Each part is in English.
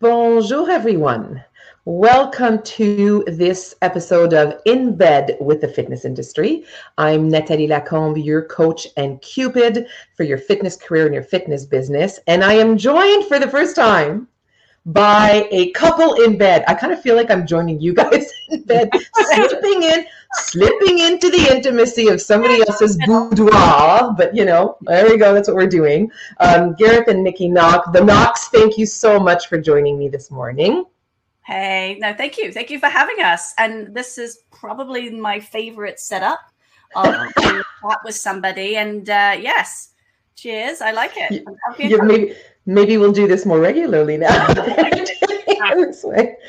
Bonjour, everyone. Welcome to this episode of In Bed with the Fitness Industry. I'm Nathalie Lacombe, your coach and Cupid for your fitness career and your fitness business. And I am joined for the first time by a couple in bed. I kind of feel like I'm joining you guys in bed, slipping in, slipping into the intimacy of somebody else's boudoir. But you know, there we go. That's what we're doing. Um, Gareth and Nikki Knock, the Knocks. Thank you so much for joining me this morning. Hey, no, thank you. Thank you for having us. And this is probably my favorite setup of chat with somebody. And uh, yes, cheers. I like it. Yeah, maybe, maybe we'll do this more regularly now. this way.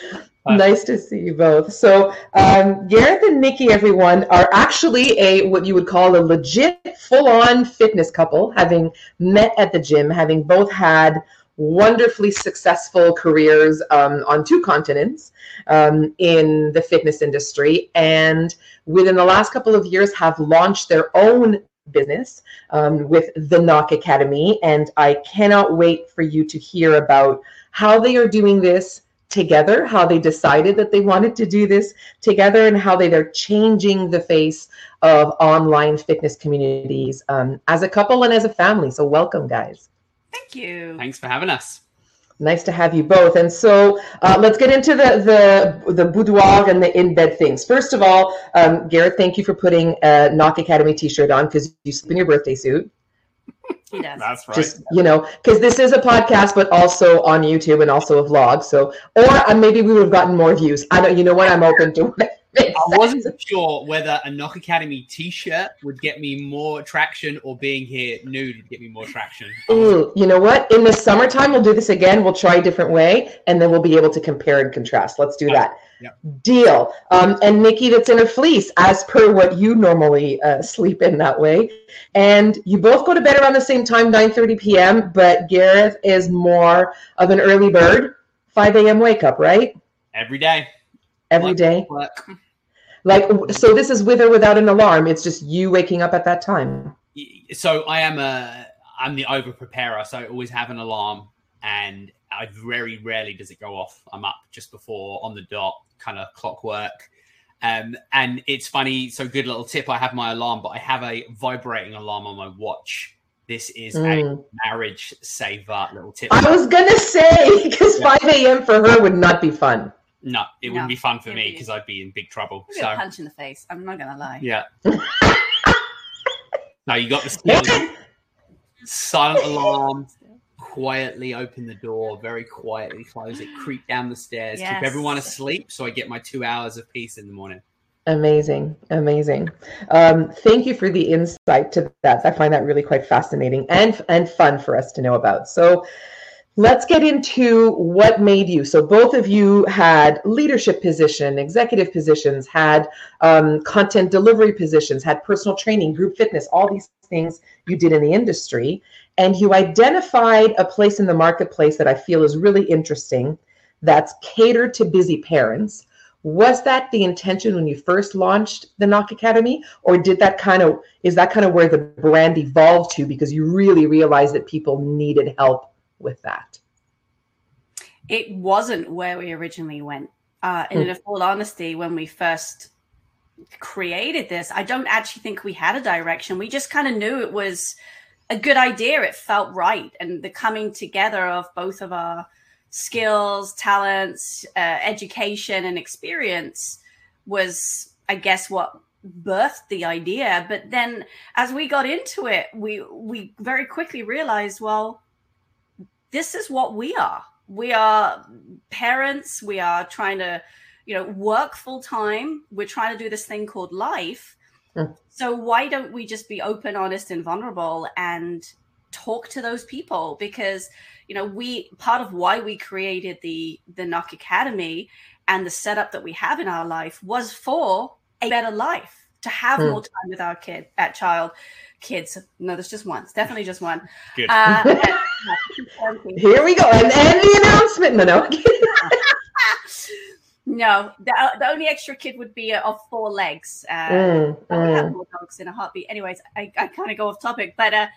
Nice to see you both. So, um, Gareth and Nikki, everyone, are actually a what you would call a legit, full-on fitness couple, having met at the gym, having both had wonderfully successful careers um, on two continents um, in the fitness industry and within the last couple of years have launched their own business um, with the knock academy and i cannot wait for you to hear about how they are doing this together how they decided that they wanted to do this together and how they are changing the face of online fitness communities um, as a couple and as a family so welcome guys Thank you. Thanks for having us. Nice to have you both. And so uh, let's get into the, the the boudoir and the in bed things. First of all, um, Gareth, thank you for putting a Knock Academy T-shirt on because you sleep in your birthday suit. He does. That's right. Just you know, because this is a podcast, but also on YouTube and also a vlog. So, or uh, maybe we would have gotten more views. I don't. You know what? I'm open to. I wasn't sure whether a Knock Academy T-shirt would get me more traction or being here nude would get me more traction. Ooh, you know what? In the summertime, we'll do this again. We'll try a different way, and then we'll be able to compare and contrast. Let's do that. Yep. Deal. Um, and Nikki, that's in a fleece, as per what you normally uh, sleep in that way. And you both go to bed around the same time, 9:30 p.m. But Gareth is more of an early bird, 5 a.m. wake up, right? Every day. Every day. Work, work. Like, so this is with or without an alarm. It's just you waking up at that time. So I am a I'm the over preparer, so I always have an alarm and I very rarely does it go off. I'm up just before on the dot, kind of clockwork. Um, and it's funny, so good little tip. I have my alarm, but I have a vibrating alarm on my watch. This is a Mm. marriage saver little tip. I was gonna say because Yeah. 5 a.m. for her would not be fun. No, it No, wouldn't be fun for it'd me be- because I'd be in big trouble. Maybe a So punch in the face. I'm not gonna lie. yeah. no, you got the silent, silent alarm. Quietly open the door, very quietly close it, creep down the stairs, Yes. keep everyone asleep, so I get my two hours of peace in the morning. Amazing, amazing. Um, thank you for the insight to that. I find that really quite fascinating and and fun for us to know about. So, let's get into what made you. So, both of you had leadership position, executive positions, had um, content delivery positions, had personal training, group fitness, all these things you did in the industry, and you identified a place in the marketplace that I feel is really interesting. That's catered to busy parents was that the intention when you first launched the knock academy or did that kind of is that kind of where the brand evolved to because you really realized that people needed help with that It wasn't where we originally went. Uh, and in full honesty, when we first created this, I don't actually think we had a direction. We just kind of knew it was a good idea. It felt right. And the coming together of both of our skills, talents, uh, education, and experience was, I guess, what birthed the idea. But then as we got into it, we we very quickly realized, well, this is what we are. We are parents. We are trying to, you know, work full time. We're trying to do this thing called life. Mm. So why don't we just be open, honest, and vulnerable and talk to those people? Because you know, we part of why we created the the Knock Academy and the setup that we have in our life was for a better life to have Mm. more time with our kid, that child, kids. No, there's just one. It's definitely just one. Good. Uh, and- here we go and, and the announcement no no no, the, uh, the only extra kid would be uh, of four legs. Uh, Mm, would have mm. more dogs in a heartbeat. Anyways, I, I kind of go off topic, but uh,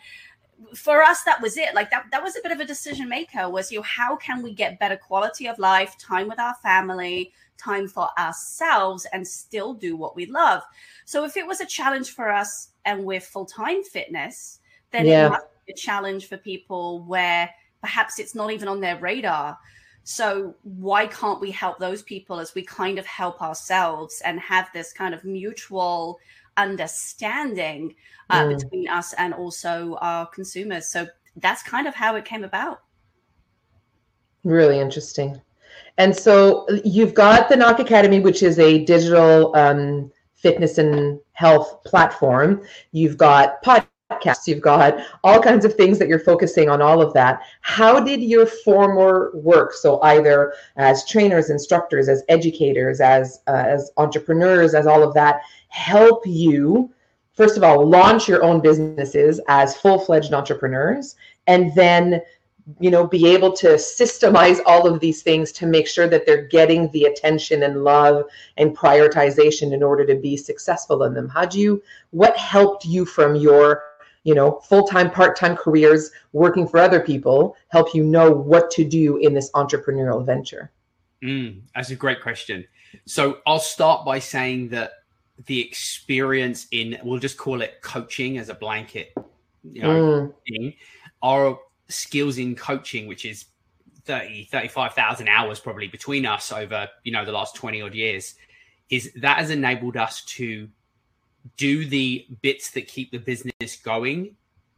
for us that was it like that that was a bit of a decision maker was you know, how can we get better quality of life time with our family time for ourselves and still do what we love so if it was a challenge for us and we're full-time fitness then yeah. it be a challenge for people where perhaps it's not even on their radar so why can't we help those people as we kind of help ourselves and have this kind of mutual understanding uh, mm. between us and also our consumers. So that's kind of how it came about. Really interesting. And so you've got the Knock Academy, which is a digital um, fitness and health platform. You've got podcasts, you've got all kinds of things that you're focusing on all of that. How did your former work, so either as trainers, instructors, as educators, as uh, as entrepreneurs, as all of that, help you first of all launch your own businesses as full-fledged entrepreneurs and then you know be able to systemize all of these things to make sure that they're getting the attention and love and prioritization in order to be successful in them how do you what helped you from your you know full-time part-time careers working for other people help you know what to do in this entrepreneurial venture mm, that's a great question so i'll start by saying that the experience in we'll just call it coaching as a blanket you know mm. thing, our skills in coaching which is 30 35,000 hours probably between us over you know the last 20 odd years is that has enabled us to do the bits that keep the business going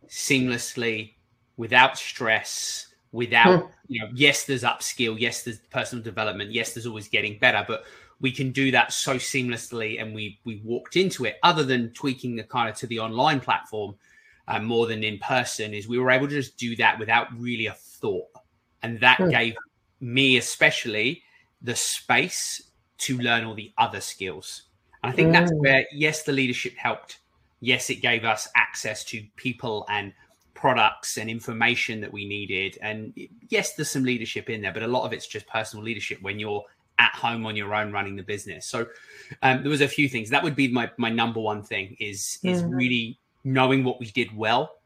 seamlessly without stress without mm. you know yes there's upskill yes there's personal development yes there's always getting better but we can do that so seamlessly and we we walked into it other than tweaking the kind of to the online platform uh, more than in person is we were able to just do that without really a thought and that mm. gave me especially the space to learn all the other skills and i think mm. that's where yes the leadership helped yes it gave us access to people and products and information that we needed and yes there's some leadership in there but a lot of it's just personal leadership when you're at home on your own running the business. So um, there was a few things. That would be my my number one thing is is mm-hmm. really knowing what we did well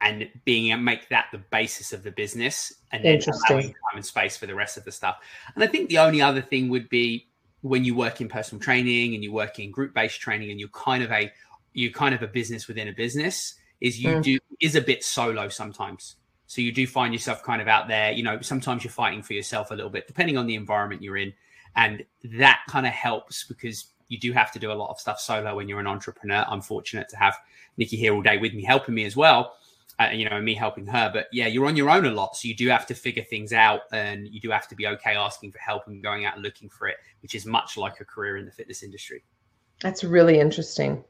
and being able to make that the basis of the business and then allowing time and space for the rest of the stuff. And I think the only other thing would be when you work in personal training and you work in group based training and you're kind of a you're kind of a business within a business is you mm. do is a bit solo sometimes. So you do find yourself kind of out there, you know, sometimes you're fighting for yourself a little bit, depending on the environment you're in. And that kind of helps because you do have to do a lot of stuff solo when you're an entrepreneur. I'm fortunate to have Nikki here all day with me, helping me as well. Uh, you know, me helping her. But yeah, you're on your own a lot. So you do have to figure things out and you do have to be okay asking for help and going out and looking for it, which is much like a career in the fitness industry. That's really interesting.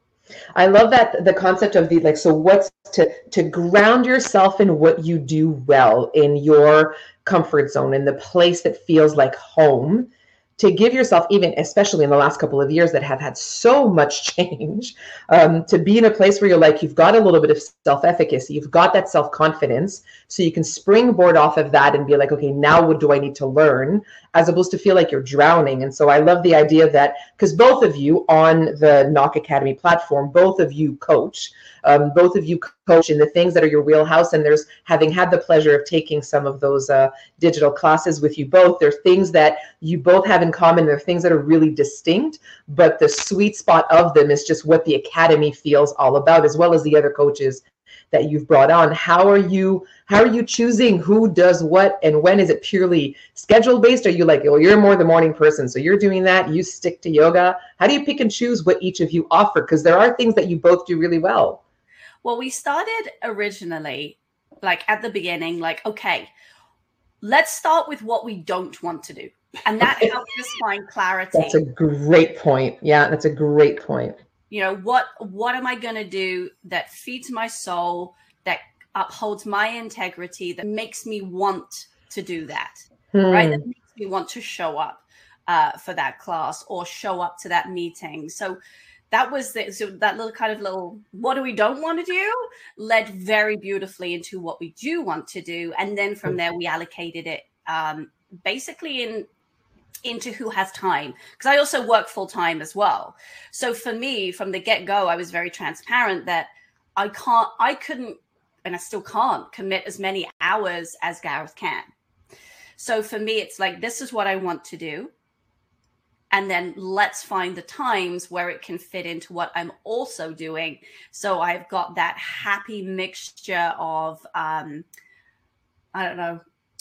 I love that the concept of the like so what's to to ground yourself in what you do well in your comfort zone in the place that feels like home to give yourself even especially in the last couple of years that have had so much change um, to be in a place where you're like you've got a little bit of self-efficacy you've got that self-confidence so you can springboard off of that and be like okay now what do i need to learn as opposed to feel like you're drowning. And so i love the idea that because both of you on the knock academy platform both of you coach um, both of you coach in the things that are your wheelhouse. And there's having had the pleasure of taking some of those uh, digital classes with you both there's things that you both have in common there are things that are really distinct but the sweet spot of them is just what the academy feels all about as well as the other coaches that you've brought on how are you how are you choosing who does what and when is it purely schedule based are you like oh you're more the morning person so you're doing that you stick to yoga how do you pick and choose what each of you offer because there are things that you both do really well well, we started originally, like at the beginning, like, okay, let's start with what we don't want to do. And that helps us find clarity. That's a great point. Yeah, that's a great point. You know, what what am I gonna do that feeds my soul, that upholds my integrity, that makes me want to do that. Hmm. Right? That makes me want to show up uh, for that class or show up to that meeting. So that was the, so that little kind of little what do we don't want to do led very beautifully into what we do want to do and then from there we allocated it um, basically in into who has time because i also work full time as well so for me from the get go i was very transparent that i can't i couldn't and I still can't commit as many hours as Gareth can. So for me, it's like, this is what I want to do. And then let's find the times where it can fit into what I'm also doing. So I've got that happy mixture of, um, I don't know,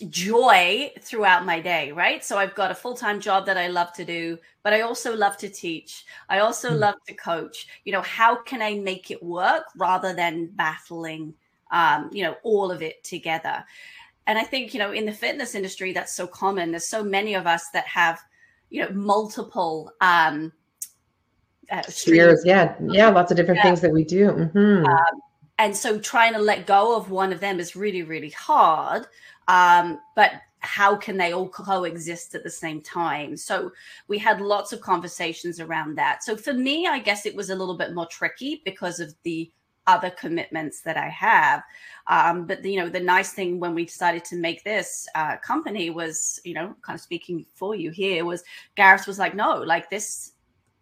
joy throughout my day, right? So I've got a full time job that I love to do, but I also love to teach. I also mm. love to coach. You know, how can I make it work rather than battling, um, you know, all of it together? And I think, you know, in the fitness industry, that's so common. There's so many of us that have, you know, multiple um, uh, spheres. Yeah. Yeah. Lots of different yeah. things that we do. Mm-hmm. Um, and so trying to let go of one of them is really, really hard. Um, but how can they all coexist at the same time? So we had lots of conversations around that. So for me, I guess it was a little bit more tricky because of the other commitments that I have. Um, but you know, the nice thing when we decided to make this uh, company was, you know, kind of speaking for you here was Gareth was like, no, like this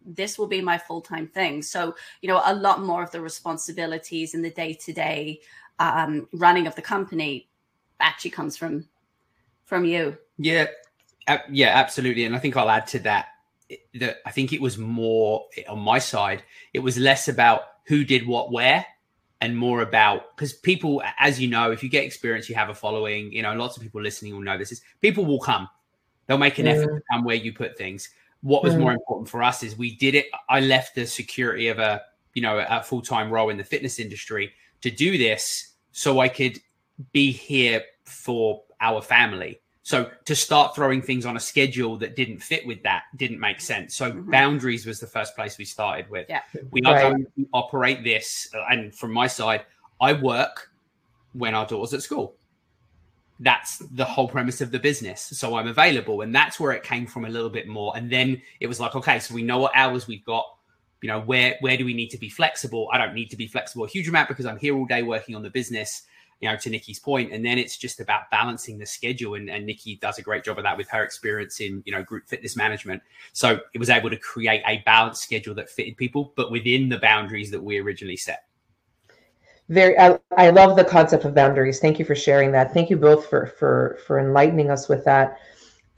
this will be my full-time thing so you know a lot more of the responsibilities in the day-to-day um, running of the company actually comes from from you. Yeah, uh, yeah, absolutely. And I think I'll add to that that I think it was more on my side. It was less about who did what where and more about because people, as you know, if you get experience, you have a following. You know, lots of people listening will know this is people will come. They'll make an effort to come where you put things. What was more important for us is we did it. I left the security of a you know a full time role in the fitness industry to do this so I could be here for our family. So to start throwing things on a schedule that didn't fit with that didn't make sense. So mm-hmm. boundaries was the first place we started with. Yeah. We are right. going to operate this, and from my side, I work when our daughter's at school. That's the whole premise of the business. So I'm available, and that's where it came from a little bit more. And then it was like, okay, so we know what hours we've got. You know, where where do we need to be flexible? I don't need to be flexible a huge amount because I'm here all day working on the business you know, to Nikki's point. And then it's just about balancing the schedule. And, and Nikki does a great job of that with her experience in, you know, group fitness management. So it was able to create a balanced schedule that fitted people, but within the boundaries that we originally set. Very, I, I love the concept of boundaries. Thank you for sharing that. Thank you both for for for enlightening us with that.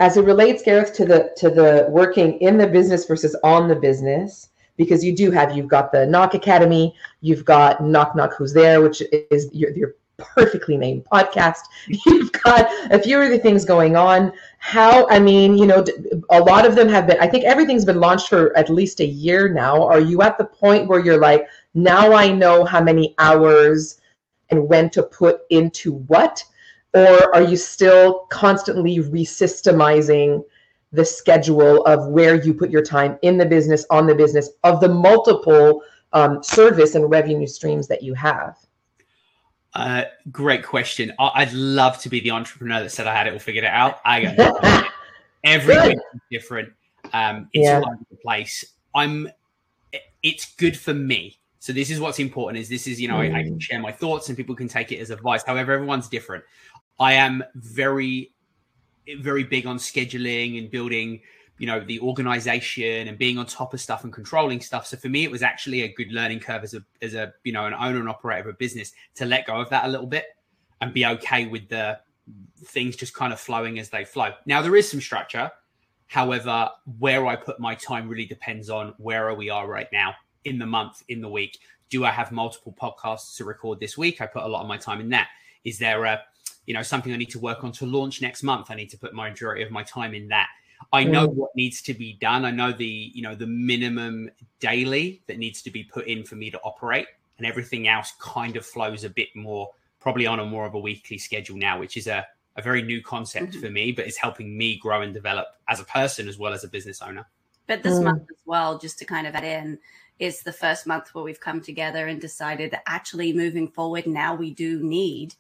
As it relates, Gareth, to the to the working in the business versus on the business, because you do have you've got the Knock Academy, you've got Knock Knock Who's There, which is your, your perfectly named podcast. You've got a few other things going on. How, I mean, you know, a lot of them have been, I think everything's been launched for at least a year now. Are you at the point where you're like, now I know how many hours and when to put into what? Or are you still constantly resystemizing the schedule of where you put your time in the business, on the business, of the multiple um, service and revenue streams that you have? Uh, great question. I- would love to be the entrepreneur that said I had it all figured out. I got everything different. Um, it's yeah. all over the place. I'm. It's good for me. So this is what's important. Is this is you know mm. I, I can mm. share my thoughts and people can take it as advice. However, everyone's different. I am very, very big on scheduling and building you know the organization and being on top of stuff and controlling stuff. So for me it was actually a good learning curve as a as a you know an owner and operator of a business to let go of that a little bit and be okay with the things just kind of flowing as they flow. Now there is some structure. However where i put my time really depends on where we are right now in the month in the week. Do i have multiple podcasts to record this week? I put a lot of my time in that. Is there a you know something i need to work on to launch next month? I need to put my majority of my time in that I know mm. what needs to be done. I know the you know the minimum daily that needs to be put in for me to operate, and everything else kind of flows a bit more, probably on a more of a weekly schedule now, which is a a very new concept mm-hmm. for me, but it's helping me grow and develop as a person as well as a business owner. But this mm. month as well, just to kind of add in, is the first month where we've come together and decided that actually moving forward now we do need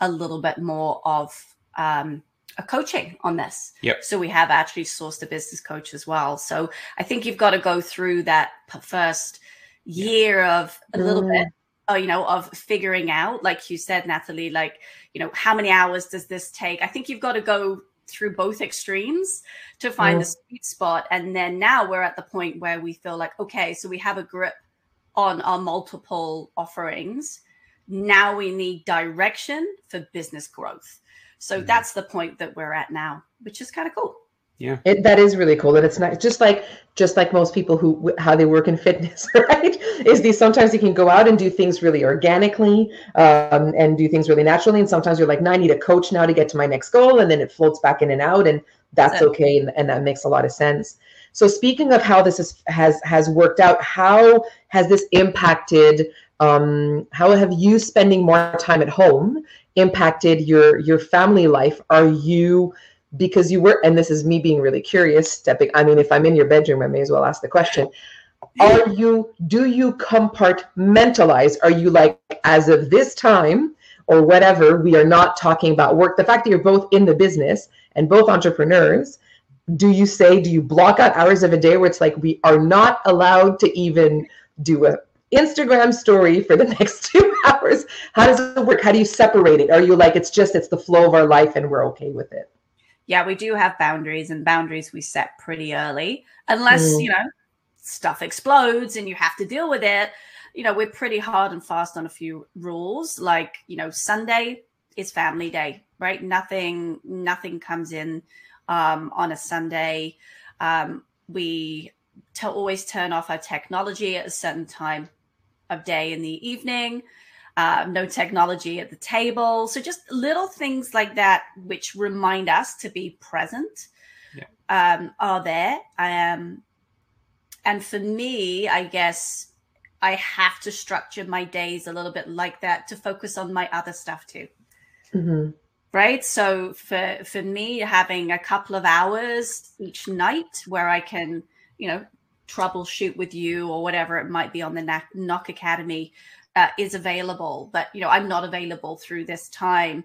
a little bit more of um, a coaching on this. Yep. So we have actually sourced a business coach as well. So I think you've got to go through that first year of a little mm. bit, uh, you know, of figuring out, like you said, Nathalie, like, you know, how many hours does this take? I think you've got to go through both extremes to find mm. the sweet spot. And then now we're at the point where we feel like, okay, so we have a grip on our multiple offerings now we need direction for business growth. So mm-hmm. that's the point that we're at now, which is kind of cool. Yeah, it, that is really cool. That it's not just like just like most people who how they work in fitness, right? Is these sometimes you can go out and do things really organically um, and do things really naturally, and sometimes you're like, no, I need a coach now to get to my next goal, and then it floats back in and out, and that's so, okay, and, and that makes a lot of sense. So speaking of how this is, has has worked out, how has this impacted? Um, how have you spending more time at home impacted your your family life? Are you because you were, and this is me being really curious, stepping, I mean, if I'm in your bedroom, I may as well ask the question. Are you, do you compartmentalize? Are you like, as of this time or whatever, we are not talking about work? The fact that you're both in the business and both entrepreneurs, do you say, do you block out hours of a day where it's like, we are not allowed to even do a Instagram story for the next two hours? How does it work? How do you separate it? Are you like, it's just, it's the flow of our life and we're okay with it? yeah, we do have boundaries, and boundaries we set pretty early, unless mm. you know stuff explodes and you have to deal with it. You know, we're pretty hard and fast on a few rules, like you know, Sunday is family day, right? Nothing, nothing comes in um, on a Sunday. Um, we t- always turn off our technology at a certain time of day in the evening uh, no technology at the table. So just little things like that, which remind us to be present, yeah. um, are there. Um, and for me, I guess I have to structure my days a little bit like that to focus on my other stuff too. Mm-hmm. Right. So for for me, having a couple of hours each night where I can, you know, troubleshoot with you or whatever it might be on the Knock Academy uh, is available, but you know I'm not available through this time.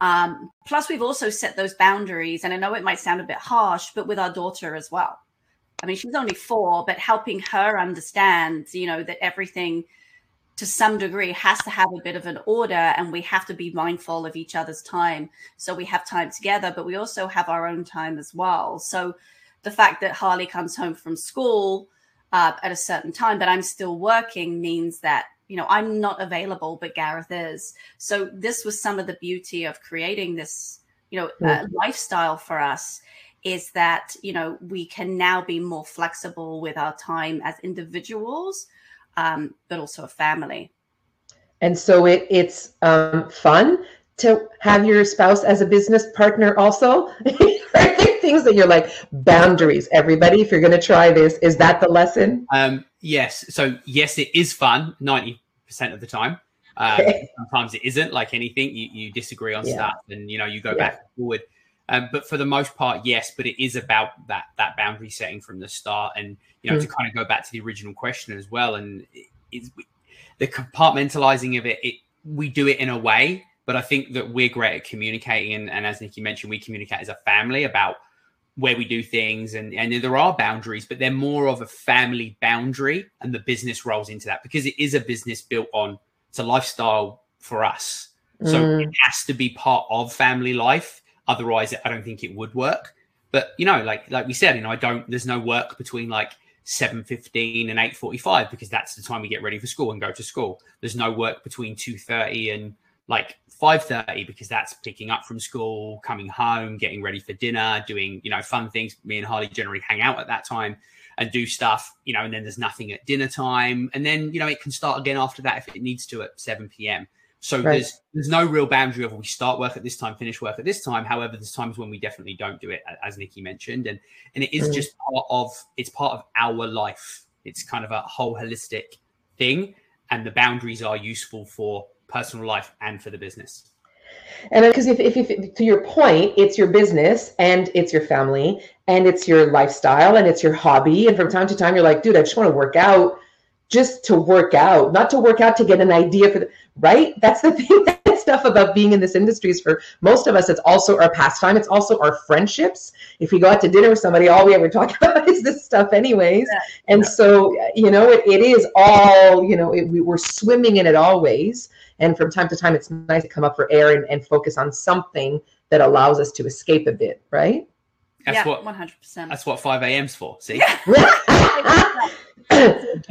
Um, plus, we've also set those boundaries, and I know it might sound a bit harsh, but with our daughter as well. I mean, she's only four, but helping her understand, you know, that everything to some degree has to have a bit of an order and we have to be mindful of each other's time. So we have time together, but we also have our own time as well. So the fact that Harley comes home from school uh, at a certain time, but I'm still working means that you know i'm not available but gareth is. So this was some of the beauty of creating this you know uh, lifestyle for us is that you know we can now be more flexible with our time as individuals um, but also a family. And so it, it's um, fun to have your spouse as a business partner also things that you're like boundaries everybody if you're going to try this is that the lesson um, yes so yes it is fun 90% of the time um, sometimes it isn't like anything you, you disagree on yeah. stuff and you know you go yeah. back and forward um, but for the most part yes but it is about that that boundary setting from the start and you know mm. to kind of go back to the original question as well and it's the compartmentalizing of it, it we do it in a way but I think that we're great at communicating, and, and, as Nikki mentioned, we communicate as a family about where we do things and and there are boundaries but they're more of a family boundary and the business rolls into that because it is a business built on it's a lifestyle for us. So mm. it has to be part of family life otherwise i don't think it would work. But you know like like we said you know i don't there's no work between like 7.15 and 8.45 because that's the time we get ready for school and go to school. There's no work between 2.30 and like 5.30 because that's picking up from school coming home getting ready for dinner doing you know fun things. Me and harley generally hang out at that time and do stuff you know and then there's nothing at dinner time. And then you know it can start again after that if it needs to at 7 p.m so right. there's there's no real boundary of we start work at this time finish work at this time. However there's times when we definitely don't do it as nikki mentioned. And and it is mm. just part of it's part of our life. It's kind of a whole holistic thing. And the boundaries are useful for personal life and for the business. And because if, if, if, to your point, it's your business and it's your family and it's your lifestyle and it's your hobby. And from time to time, you're like, dude, I just want to work out just to work out, not to work out to get an idea for the right. That's the thing. That stuff about being in this industry is for most of us, it's also our pastime. It's also our friendships. If we go out to dinner with somebody, all we ever talk about is this stuff, anyways. Yeah. And yeah. so, you know, it, it is all, you know, it, we, we're swimming in it always. And from time to time, it's nice to come up for air and, and focus on something that allows us to escape a bit, right? That's yeah, what 100%. That's what 5 a.m.'s for. See?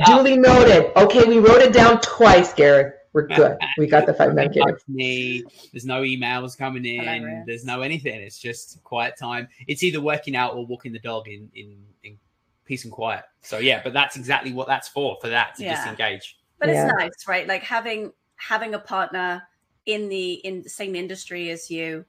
Duly noted. Okay, we wrote it down twice, Gareth. we're good. We got the five nine kids. Me, there's no emails coming in. Hilarious. There's no anything. It's just quiet time. It's either working out or walking the dog in in, in peace and quiet. So yeah, but that's exactly what that's for. For that to yeah. disengage. But yeah. it's nice, right? Like having having a partner in the in the same industry as you.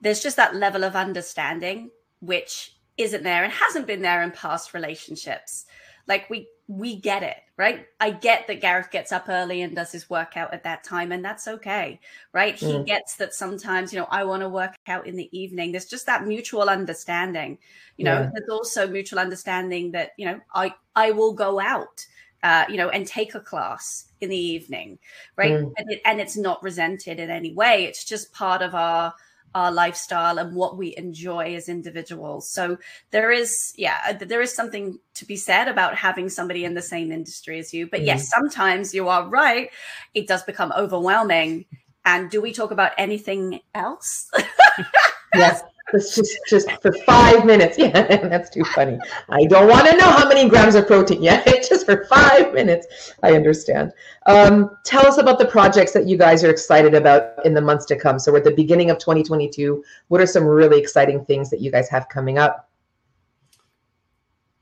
There's just that level of understanding which isn't there and hasn't been there in past relationships. Like we we get it, right? I get that Gareth gets up early and does his workout at that time, and that's okay, right? Mm. He gets that sometimes, you know, I want to work out in the evening. There's just that mutual understanding. You know, yeah. there's also mutual understanding that, you know, I I will go out, uh, you know, and take a class in the evening, right? Mm. And, it, and it's not resented in any way. It's just part of our our lifestyle and what we enjoy as individuals. So there is, yeah, uh, there is something to be said about having somebody in the same industry as you. But mm-hmm. yes, sometimes you are right. It does become overwhelming. And do we talk about anything else? yes. It's just just for five minutes. Yeah, that's too funny. I don't want to know how many grams of protein. Yeah, just for five minutes. I understand. Um, tell us about the projects that you guys are excited about in the months to come. So we're at the beginning of 2022. What are some really exciting things that you guys have coming up?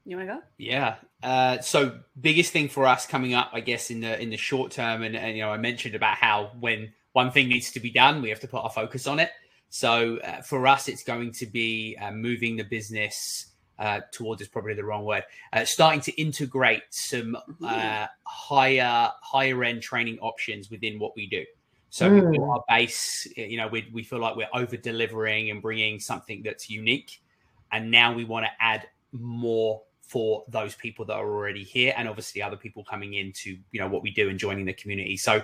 You want to go? Yeah. Uh, so biggest thing for us coming up, I guess, in the in the short term, and, and you know, I mentioned about how when one thing needs to be done, we have to put our focus on it. So uh, for us, it's going to be uh, moving the business uh, towards is probably the wrong word. Uh, starting to integrate some uh, higher higher end training options within what we do. So mm. our base, you know, we, we feel like we're over delivering and bringing something that's unique, and now we want to add more for those people that are already here and obviously other people coming into you know what we do and joining the community so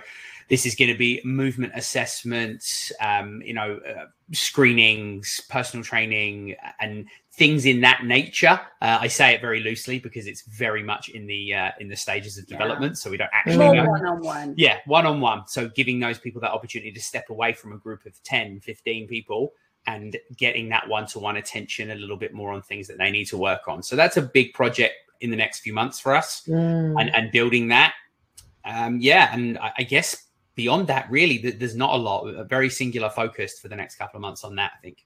this is going to be movement assessments um, you know uh, screenings personal training and things in that nature uh, i say it very loosely because it's very much in the uh, in the stages of development yeah. so we don't actually know. one-on-one yeah one-on-one so giving those people that opportunity to step away from a group of 10 15 people and getting that one to one attention a little bit more on things that they need to work on. So that's a big project in the next few months for us mm. and, and building that. Um, yeah. And I, I, guess beyond that, really, there's not a lot, a very singular focused for the next couple of months on that, I think.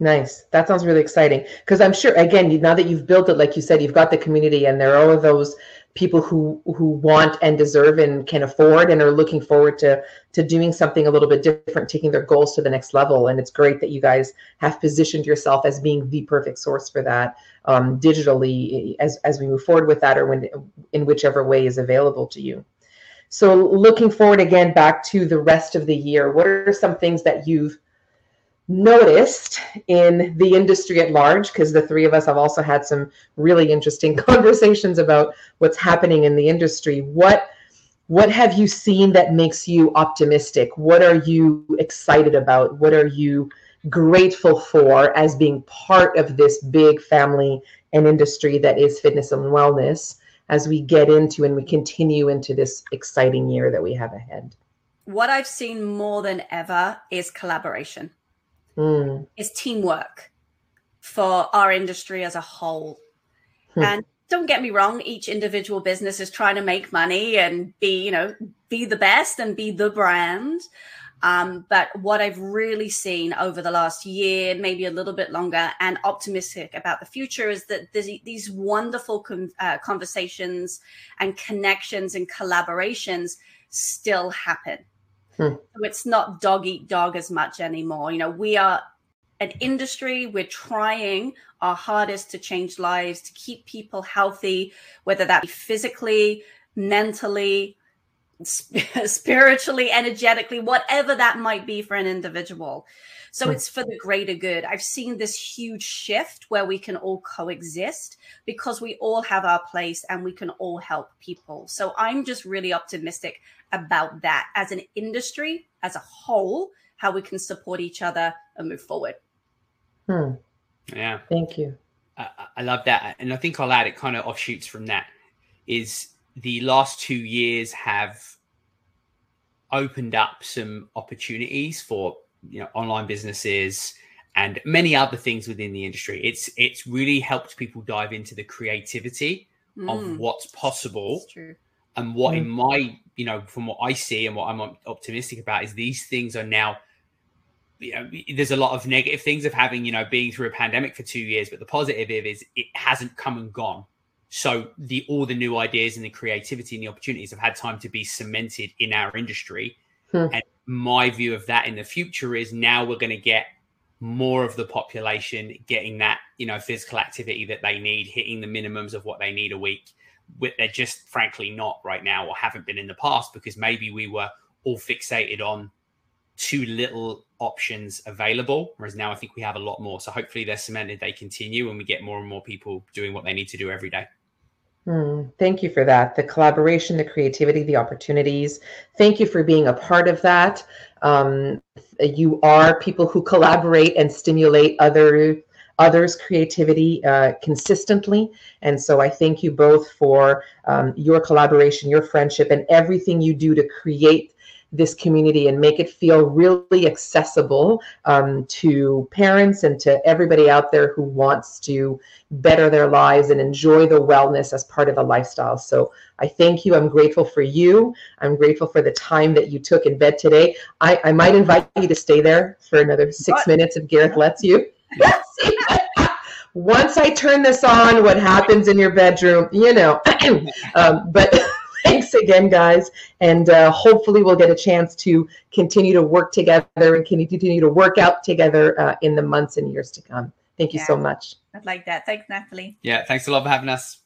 Nice. That sounds really exciting. Because I'm sure, again, now that you've built it, like you said, you've got the community and there are all of those people who who want and deserve and can afford and are looking forward to to doing something a little bit different taking their goals to the next level. And it's great that you guys have positioned yourself as being the perfect source for that um, digitally as as we move forward with that or when in whichever way is available to you. So looking forward again back to the rest of the year what are some things that you've noticed in the industry at large because the three of us have also had some really interesting conversations about what's happening in the industry. What what have you seen that makes you optimistic? What are you excited about? What are you grateful for as being part of this big family and industry that is fitness and wellness as we get into and we continue into this exciting year that we have ahead? What i've seen more than ever is collaboration mm. is teamwork for our industry as a whole. Hmm. And don't get me wrong, each individual business is trying to make money and be, you know, be the best and be the brand. Um, but what I've really seen over the last year, maybe a little bit longer, and optimistic about the future is that these wonderful con- uh, conversations and connections and collaborations still happen. Hmm. So it's not dog eat dog as much anymore. You know, we are an industry, we're trying our hardest to change lives, to keep people healthy, whether that be physically, mentally, spiritually, energetically, whatever that might be for an individual. So hmm. it's for the greater good. I've seen this huge shift where we can all coexist because we all have our place and we can all help people. So I'm just really optimistic about that as an industry, as a whole, how we can support each other and move forward. Hmm. Yeah. Thank you. I, I love that. And I think I'll add it kind of offshoots from that is the last two years have opened up some opportunities for you know online businesses and many other things within the industry it's it's really helped people dive into the creativity mm. of what's possible And what mm. in my, you know, from what I see and what I'm optimistic about is these things are now you know, there's a lot of negative things of having, you know, being through a pandemic for two years, but the positive is it hasn't come and gone. So the all the new ideas and the creativity and the opportunities have had time to be cemented in our industry. Hmm. And my view of that in the future is now we're going to get more of the population getting that, you know, physical activity that they need, hitting the minimums of what they need a week. They're just frankly not right now or haven't been in the past because maybe we were all fixated on too little options available, whereas now I think we have a lot more. So hopefully they're cemented, they continue, and we get more and more people doing what they need to do every day. Mm, thank you for that. The collaboration, the creativity, the opportunities. Thank you for being a part of that. Um, you are people who collaborate and stimulate other others' creativity uh, consistently. And so I thank you both for um, your collaboration, your friendship, and everything you do to create this community and make it feel really accessible um, to parents and to everybody out there who wants to better their lives and enjoy the wellness as part of a lifestyle. So I thank you. I'm grateful for you. I'm grateful for the time that you took in bed today. I, I might invite you to stay there for another six what? minutes if Gareth lets you. Once I turn this on, what happens in your bedroom, you know. um, but thanks again, guys. And uh, hopefully, we'll get a chance to continue to work together and continue to work out together uh, in the months and years to come. Thank you yeah, so much. I'd like that. Thanks, Nathalie. Yeah, thanks a lot for having us.